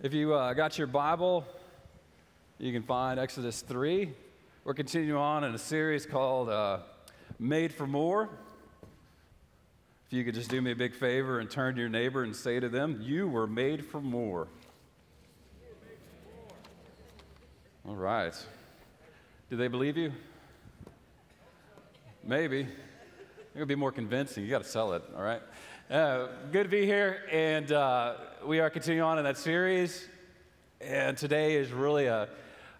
If you uh, got your Bible, you can find Exodus 3. We're continuing on in a series called uh, Made for More. If you could just do me a big favor and turn to your neighbor and say to them, You were made for more. All right. Do they believe you? Maybe. It'll be more convincing. You got to sell it, all right? Uh, good to be here, and uh, we are continuing on in that series. And today is really a,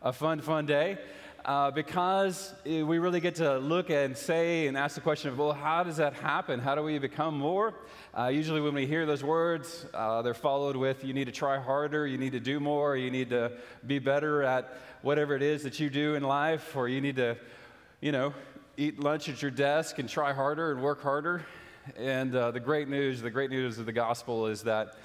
a fun, fun day uh, because we really get to look and say and ask the question of, well, how does that happen? How do we become more? Uh, usually, when we hear those words, uh, they're followed with, you need to try harder, you need to do more, you need to be better at whatever it is that you do in life, or you need to, you know, eat lunch at your desk and try harder and work harder. And uh, the great news, the great news of the gospel is that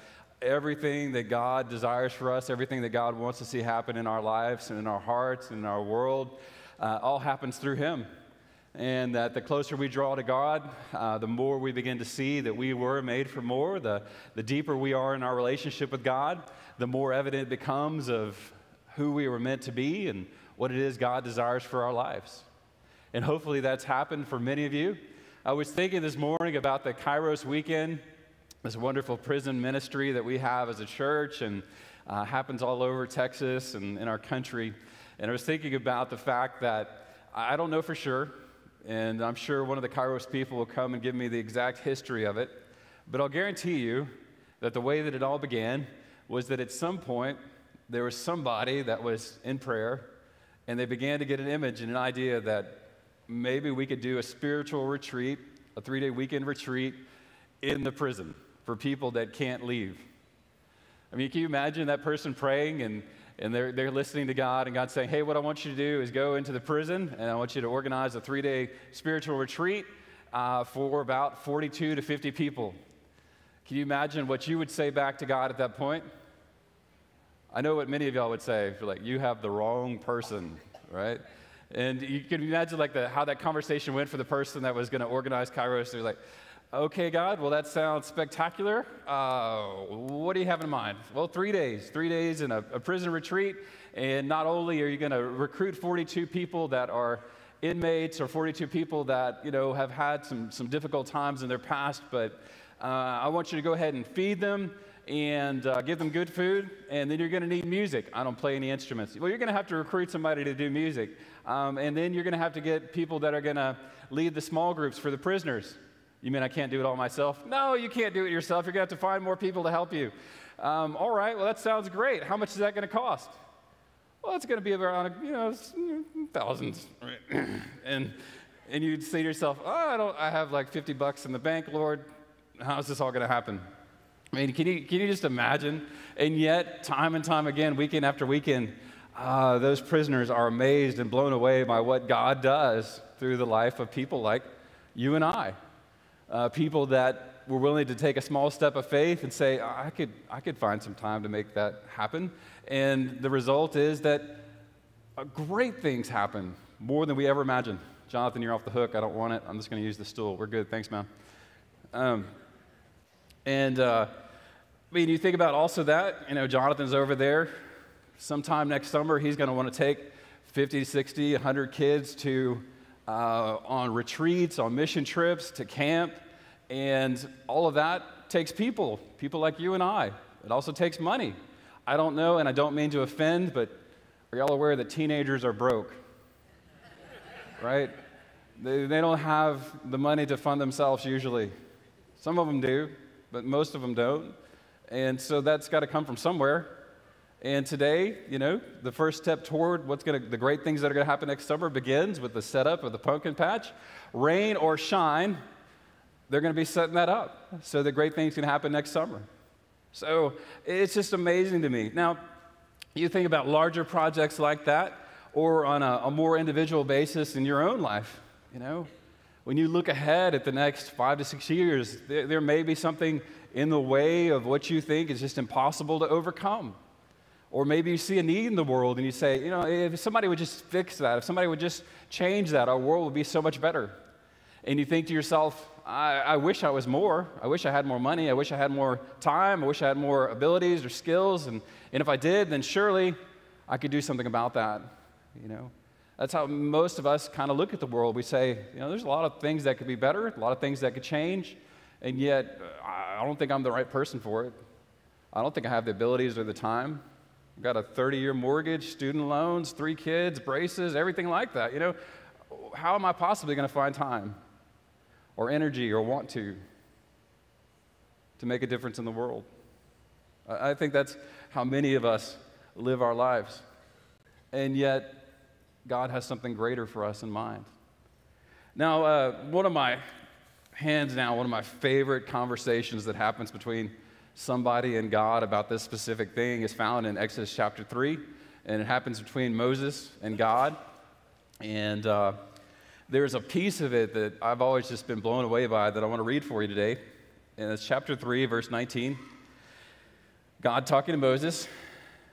everything that God desires for us, everything that God wants to see happen in our lives and in our hearts and in our world, uh, all happens through Him. And that the closer we draw to God, uh, the more we begin to see that we were made for more. The, the deeper we are in our relationship with God, the more evident it becomes of who we were meant to be and what it is God desires for our lives. And hopefully that's happened for many of you. I was thinking this morning about the Kairos weekend, this wonderful prison ministry that we have as a church and uh, happens all over Texas and in our country. And I was thinking about the fact that I don't know for sure, and I'm sure one of the Kairos people will come and give me the exact history of it, but I'll guarantee you that the way that it all began was that at some point there was somebody that was in prayer and they began to get an image and an idea that maybe we could do a spiritual retreat, a three day weekend retreat in the prison for people that can't leave. I mean, can you imagine that person praying and, and they're, they're listening to God and God saying, hey, what I want you to do is go into the prison and I want you to organize a three day spiritual retreat uh, for about 42 to 50 people. Can you imagine what you would say back to God at that point? I know what many of y'all would say. Like, you have the wrong person, right? And you can imagine like the, how that conversation went for the person that was going to organize Kairos. They're like, okay, God, well, that sounds spectacular. Uh, what do you have in mind? Well, three days, three days in a, a prison retreat. And not only are you going to recruit 42 people that are inmates or 42 people that, you know, have had some, some difficult times in their past, but uh, I want you to go ahead and feed them and uh, give them good food, and then you're going to need music. I don't play any instruments. Well, you're going to have to recruit somebody to do music. Um, and then you're going to have to get people that are going to lead the small groups for the prisoners. You mean I can't do it all myself? No, you can't do it yourself. You're going to have to find more people to help you. Um, all right, well, that sounds great. How much is that going to cost? Well, it's going to be around, you know, thousands. and, and you'd say to yourself, oh, I, don't, I have like 50 bucks in the bank, Lord. How's this all going to happen? I mean, can you, can you just imagine? And yet, time and time again, weekend after weekend, uh, those prisoners are amazed and blown away by what God does through the life of people like you and I. Uh, people that were willing to take a small step of faith and say, I could, I could find some time to make that happen. And the result is that uh, great things happen, more than we ever imagined. Jonathan, you're off the hook. I don't want it. I'm just going to use the stool. We're good. Thanks, man. Um, and uh, I mean, you think about also that, you know, Jonathan's over there sometime next summer, he's going to want to take 50, 60, 100 kids to uh, on retreats, on mission trips, to camp, and all of that takes people, people like you and I. It also takes money. I don't know, and I don't mean to offend, but are y'all aware that teenagers are broke? right? They, they don't have the money to fund themselves usually. Some of them do, but most of them don't. And so that's got to come from somewhere. And today, you know, the first step toward what's going to, the great things that are going to happen next summer begins with the setup of the pumpkin patch. Rain or shine, they're going to be setting that up so the great things can happen next summer. So it's just amazing to me. Now, you think about larger projects like that or on a, a more individual basis in your own life, you know, when you look ahead at the next five to six years, there, there may be something in the way of what you think is just impossible to overcome. Or maybe you see a need in the world and you say, you know, if somebody would just fix that, if somebody would just change that, our world would be so much better. And you think to yourself, I, I wish I was more. I wish I had more money. I wish I had more time. I wish I had more abilities or skills. And, and if I did, then surely I could do something about that, you know? That's how most of us kind of look at the world. We say, you know, there's a lot of things that could be better, a lot of things that could change, and yet uh, I don't think I'm the right person for it. I don't think I have the abilities or the time. I've got a 30 year mortgage, student loans, three kids, braces, everything like that. You know, how am I possibly going to find time or energy or want to to make a difference in the world? I think that's how many of us live our lives. And yet, God has something greater for us in mind. Now, uh, one of my, hands down, one of my favorite conversations that happens between somebody and God about this specific thing is found in Exodus chapter 3, and it happens between Moses and God. And uh, there's a piece of it that I've always just been blown away by that I want to read for you today. And it's chapter 3, verse 19. God talking to Moses,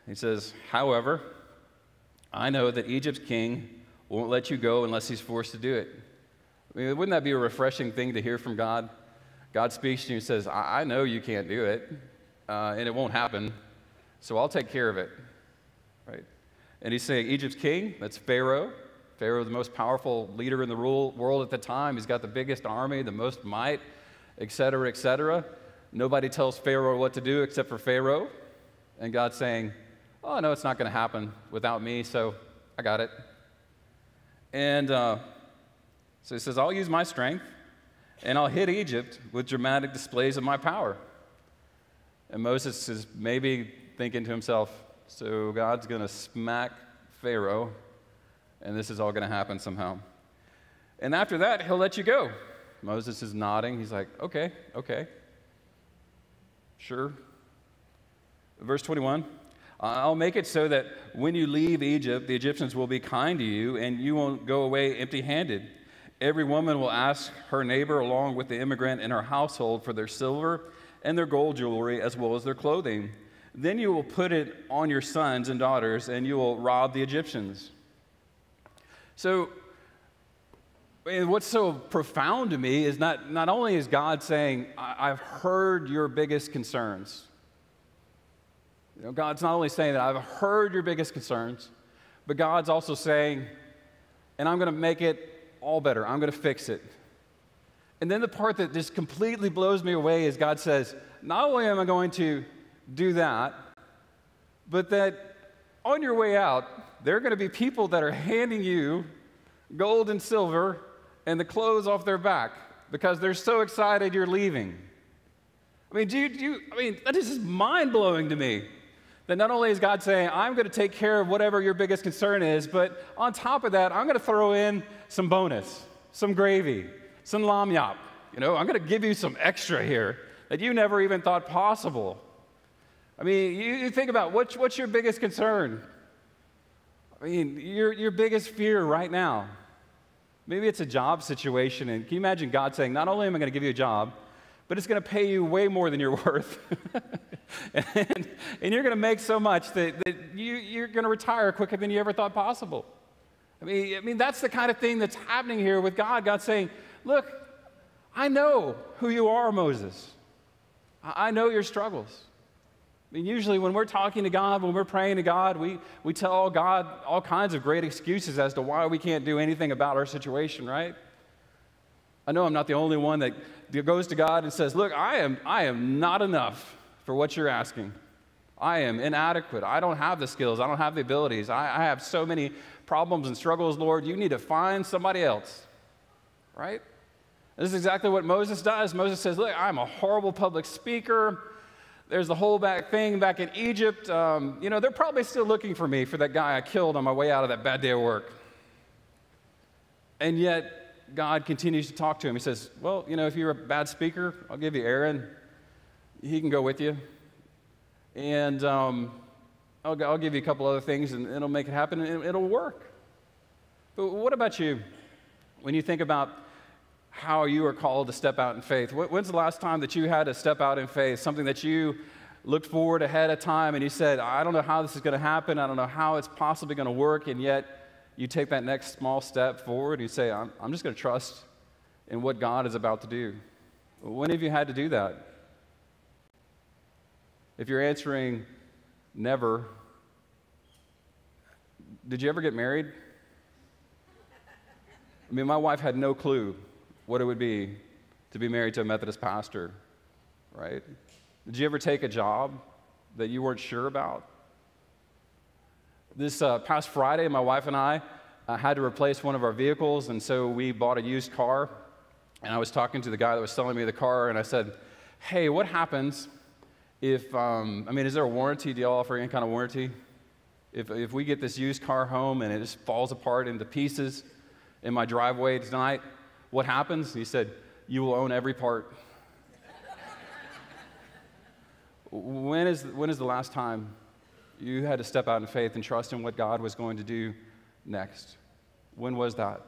he says, However, I know that Egypt's king won't let you go unless he's forced to do it. I mean, wouldn't that be a refreshing thing to hear from God? God speaks to you and says, I, I know you can't do it, uh, and it won't happen, so I'll take care of it. Right? And he's saying, Egypt's king, that's Pharaoh. Pharaoh, the most powerful leader in the world at the time. He's got the biggest army, the most might, et cetera, et cetera. Nobody tells Pharaoh what to do except for Pharaoh. And God's saying, Oh, no, it's not going to happen without me, so I got it. And uh, so he says, I'll use my strength and I'll hit Egypt with dramatic displays of my power. And Moses is maybe thinking to himself, so God's going to smack Pharaoh, and this is all going to happen somehow. And after that, he'll let you go. Moses is nodding. He's like, okay, okay. Sure. Verse 21 I'll make it so that when you leave Egypt, the Egyptians will be kind to you and you won't go away empty handed. Every woman will ask her neighbor, along with the immigrant in her household, for their silver and their gold jewelry, as well as their clothing. Then you will put it on your sons and daughters, and you will rob the Egyptians. So, what's so profound to me is not, not only is God saying, I've heard your biggest concerns, you know, God's not only saying that I've heard your biggest concerns, but God's also saying, and I'm going to make it all better. I'm going to fix it. And then the part that just completely blows me away is God says, not only am I going to do that, but that on your way out, there are going to be people that are handing you gold and silver and the clothes off their back because they're so excited you're leaving. I mean, do you, do you I mean, that is just mind blowing to me. That not only is God saying, I'm going to take care of whatever your biggest concern is, but on top of that, I'm going to throw in some bonus, some gravy, some lagniappe. You know, I'm going to give you some extra here that you never even thought possible. I mean, you, you think about what's, what's your biggest concern? I mean, your, your biggest fear right now. Maybe it's a job situation. And can you imagine God saying, Not only am I going to give you a job, but it's going to pay you way more than you're worth. and, and, you're going to make so much that, that you, you're going to retire quicker than you ever thought possible. I mean, I mean, that's the kind of thing that's happening here with God. God saying, Look, I know who you are, Moses. I know your struggles. I mean, usually when we're talking to God, when we're praying to God, we, we tell God all kinds of great excuses as to why we can't do anything about our situation, right? I know I'm not the only one that goes to God and says, Look, I am, I am not enough for what you're asking. I am inadequate. I don't have the skills. I don't have the abilities. I, I have so many problems and struggles, Lord. You need to find somebody else. Right? This is exactly what Moses does. Moses says, Look, I'm a horrible public speaker. There's the whole back thing back in Egypt. Um, you know, they're probably still looking for me for that guy I killed on my way out of that bad day of work. And yet, God continues to talk to him. He says, Well, you know, if you're a bad speaker, I'll give you Aaron. He can go with you. And um, I'll, I'll, give you a couple other things and it'll make it happen and it'll work. But what about you? When you think about how you are called to step out in faith, when's the last time that you had to step out in faith? Something that you looked forward ahead of time and you said, I don't know how this is going to happen. I don't know how it's possibly going to work. And yet, you take that next small step forward and you say, I'm, I'm just going to trust in what God is about to do? When have you had to do that? If you're answering never, did you ever get married? I mean, my wife had no clue what it would be to be married to a Methodist pastor, right? Did you ever take a job that you weren't sure about? This uh, past Friday, my wife and I uh, had to replace one of our vehicles, and so we bought a used car. And I was talking to the guy that was selling me the car, and I said, Hey, what happens if, um, I mean, is there a warranty? Do y'all offer any kind of warranty? If, if we get this used car home and it just falls apart into pieces in my driveway tonight, what happens? He said, You will own every part. when, is, when is the last time you had to step out in faith and trust in what God was going to do next? When was that?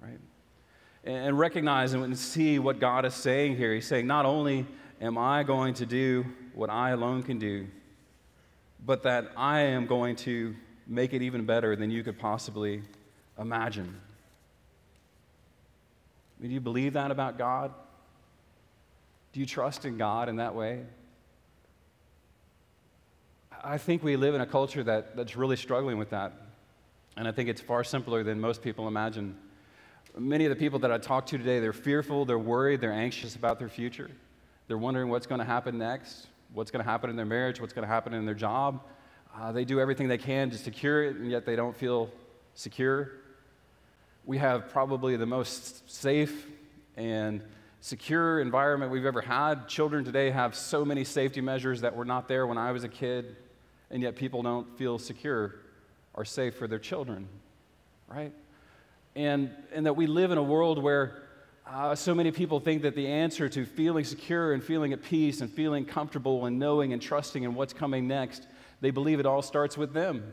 Right? And recognize and see what God is saying here. He's saying, not only am I going to do what I alone can do, but that I am going to make it even better than you could possibly imagine. do you believe that about God? Do you trust in God in that way? I think we live in a culture that, that's really struggling with that. And I think it's far simpler than most people imagine. Many of the people that I talk to today, they're fearful, they're worried, they're anxious about their future. They're wondering what's going to happen next, what's going to happen in their marriage, what's going to happen in their job. Uh, they do everything they can to secure it, and yet they don't feel secure. We have probably the most safe and secure environment we've ever had. Children today have so many safety measures that were not there when I was a kid and yet people don't feel secure or safe for their children, right? And, and that we live in a world where uh, so many people think that the answer to feeling secure and feeling at peace and feeling comfortable and knowing and trusting in what's coming next, they believe it all starts with them.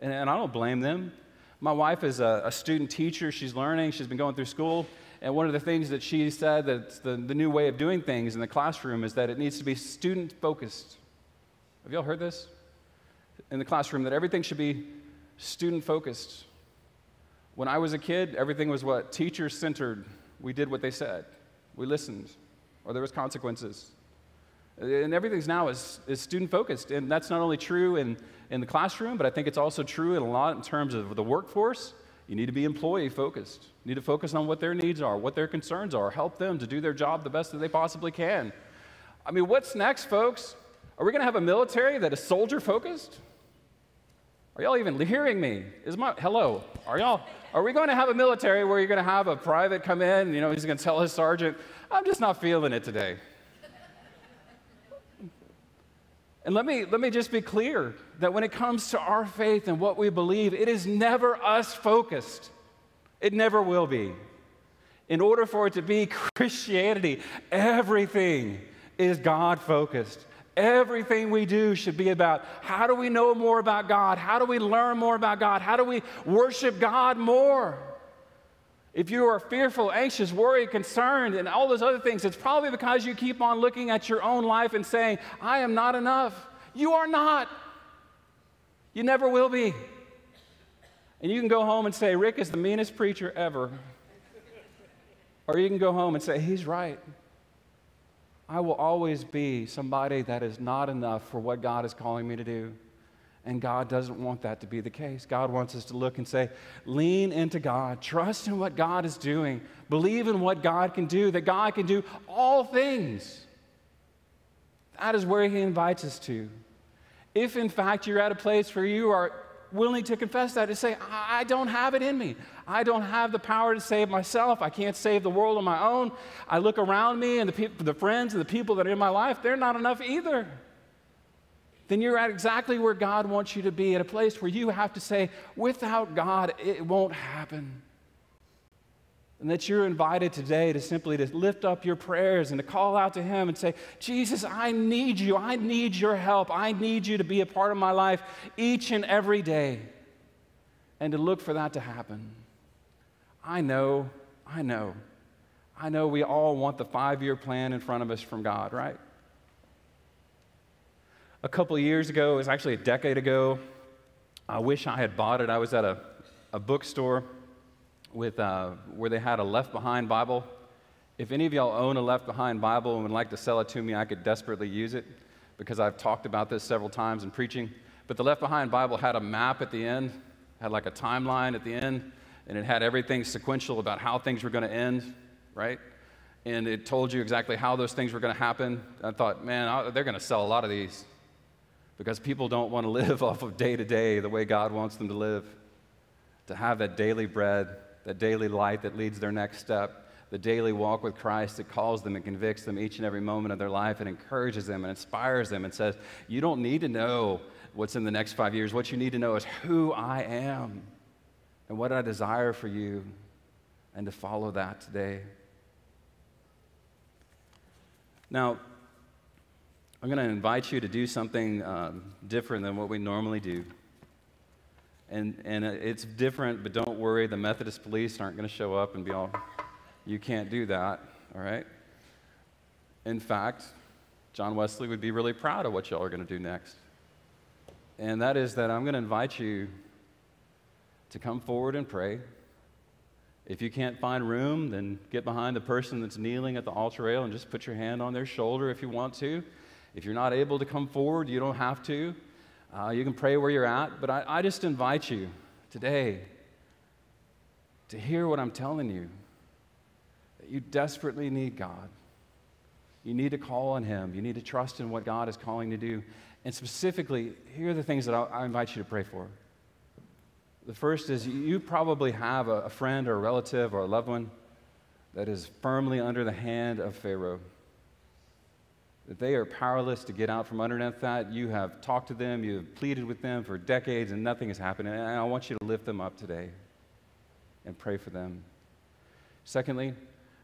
And, and I don't blame them. My wife is a, a, student teacher. She's learning, she's been going through school. And one of the things that she said that's the, the new way of doing things in the classroom is that it needs to be student focused. Have y'all heard this? in the classroom that everything should be student focused. When I was a kid, everything was what? Teacher centered. We did what they said, we listened, or there was consequences. And everything's now is, is student focused. And that's not only true in, in the classroom, but I think it's also true in a lot in terms of the workforce. You need to be employee focused. You need to focus on what their needs are, what their concerns are, help them to do their job the best that they possibly can. I mean, what's next, folks? Are we going to have a military that is soldier focused? Are y'all even hearing me? Is my hello? Are y'all? Are we going to have a military where you're going to have a private come in? You know, he's going to tell his sergeant, "I'm just not feeling it today." And let me, let me just be clear that when it comes to our faith and what we believe, it is never us focused. It never will be. In order for it to be Christianity, everything is God focused. Everything we do should be about how do we know more about God? How do we learn more about God? How do we worship God more? If you are fearful, anxious, worried, concerned, and all those other things, it's probably because you keep on looking at your own life and saying, I am not enough. You are not. You never will be. And you can go home and say, Rick is the meanest preacher ever. or you can go home and say, he's right. I will always be somebody that is not enough for what God is calling me to do. And God doesn't want that to be the case. God wants us to look and say, lean into God, trust in what God is doing, believe in what God can do, that God can do all things. That is where He invites us to. If, in fact, you're at a place where you are willing to confess that, to say, I don't have it in me. I don't have the power to save myself. I can't save the world on my own. I look around me and the, people, the friends and the people that are in my life, they're not enough either. Then you're at exactly where God wants you to be, at a place where you have to say, without God, it won't happen. And that you're invited today to simply to lift up your prayers and to call out to him and say, Jesus, I need you. I need your help. I need you to be a part of my life each and every day. And to look for that to happen. I know, I know, I know we all want the five year plan in front of us from God, right? A couple years ago, it was actually a decade ago, I wish I had bought it. I was at a, a bookstore with uh, where they had a Left Behind Bible. If any of y'all own a Left Behind Bible and would like to sell it to me, I could desperately use it because I've talked about this several times in preaching. But the Left Behind Bible had a map at the end, had like a timeline at the end, and it had everything sequential about how things were going to end, right? And it told you exactly how those things were going to happen. I thought, man, they're going to sell a lot of these because people don't want to live off of day to day the way God wants them to live. To have that daily bread, that daily light that leads their next step, the daily walk with Christ that calls them and convicts them each and every moment of their life and encourages them and inspires them and says, You don't need to know what's in the next five years. What you need to know is who I am and what I desire for you, and to follow that today. Now, I'm going to invite you to do something um, different than what we normally do. And, and it's different, but don't worry, the Methodist police aren't going to show up and be all, you can't do that, all right? In fact, John Wesley would be really proud of what y'all are going to do next. And that is that I'm going to invite you to come forward and pray. If you can't find room, then get behind the person that's kneeling at the altar rail and just put your hand on their shoulder if you want to. If you're not able to come forward, you don't have to. Uh, you can pray where you're at, but I, I just invite you today to hear what I'm telling you that you desperately need God. You need to call on Him. You need to trust in what God is calling to do. And specifically, here are the things that I, I invite you to pray for. The first is you probably have a, a friend or a relative or a loved one that is firmly under the hand of Pharaoh that they are powerless to get out from underneath that. You have talked to them, you have pleaded with them for decades, and nothing has happened. And I want you to lift them up today and pray for them. Secondly,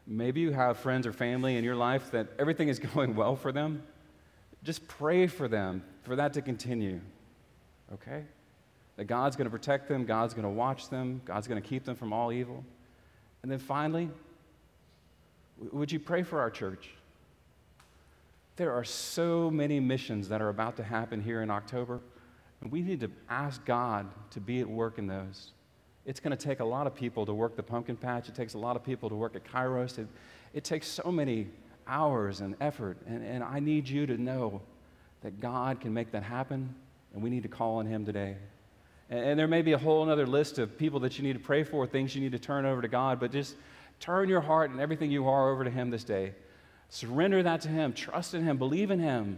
maybe you have friends or family in your life that everything is going well for them. Just pray for them, for that to continue, okay? That God's going to protect them, God's going to watch them, God's going to keep them from all evil. And then finally, would you pray for our church? There are so many missions that are about to happen here in October, and we need to ask God to be at work in those. It's going to take a lot of people to work the pumpkin patch. It takes a lot of people to work at Kairos. It, it takes so many hours and effort, and, and I need you to know that God can make that happen, and we need to call on Him today. And, there may be a whole other list of people that you need to pray for, things you need to turn over to God, but just turn your heart and everything you are over to Him this day. Surrender that to Him. Trust in Him. Believe in Him.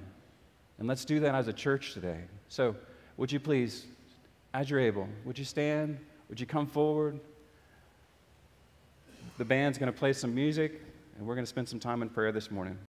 And let's do that as a church today. So, would you please, as you're able, would you stand? Would you come forward? The band's going to play some music, and we're going to spend some time in prayer this morning.